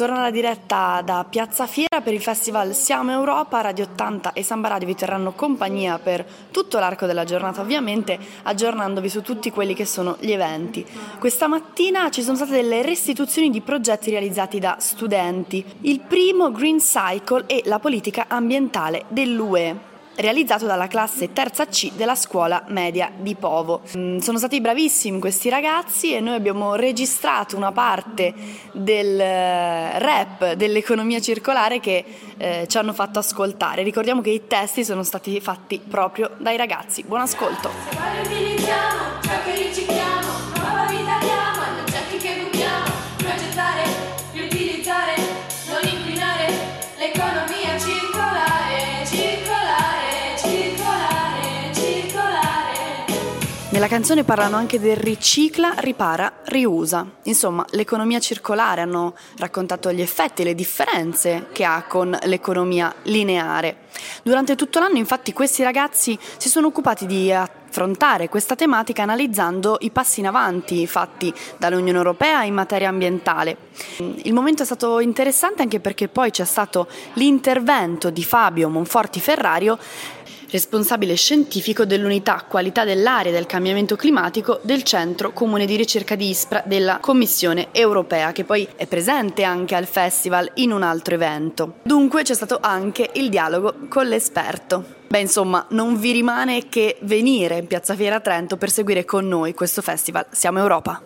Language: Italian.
torna la diretta da Piazza Fiera per il festival Siamo Europa, Radio 80 e Samba Radio vi terranno compagnia per tutto l'arco della giornata, ovviamente aggiornandovi su tutti quelli che sono gli eventi. Questa mattina ci sono state delle restituzioni di progetti realizzati da studenti. Il primo Green Cycle e la politica ambientale dell'UE realizzato dalla classe terza C della scuola media di Povo. Mm, sono stati bravissimi questi ragazzi e noi abbiamo registrato una parte del eh, rap dell'economia circolare che eh, ci hanno fatto ascoltare. Ricordiamo che i testi sono stati fatti proprio dai ragazzi. Buon ascolto. Nella canzone parlano anche del ricicla, ripara, riusa. Insomma, l'economia circolare hanno raccontato gli effetti e le differenze che ha con l'economia lineare. Durante tutto l'anno, infatti, questi ragazzi si sono occupati di affrontare questa tematica analizzando i passi in avanti fatti dall'Unione Europea in materia ambientale. Il momento è stato interessante anche perché poi c'è stato l'intervento di Fabio Monforti Ferrario responsabile scientifico dell'unità qualità dell'aria e del cambiamento climatico del Centro Comune di Ricerca di Ispra della Commissione Europea, che poi è presente anche al festival in un altro evento. Dunque c'è stato anche il dialogo con l'esperto. Beh, insomma, non vi rimane che venire in Piazza Fiera Trento per seguire con noi questo festival Siamo Europa.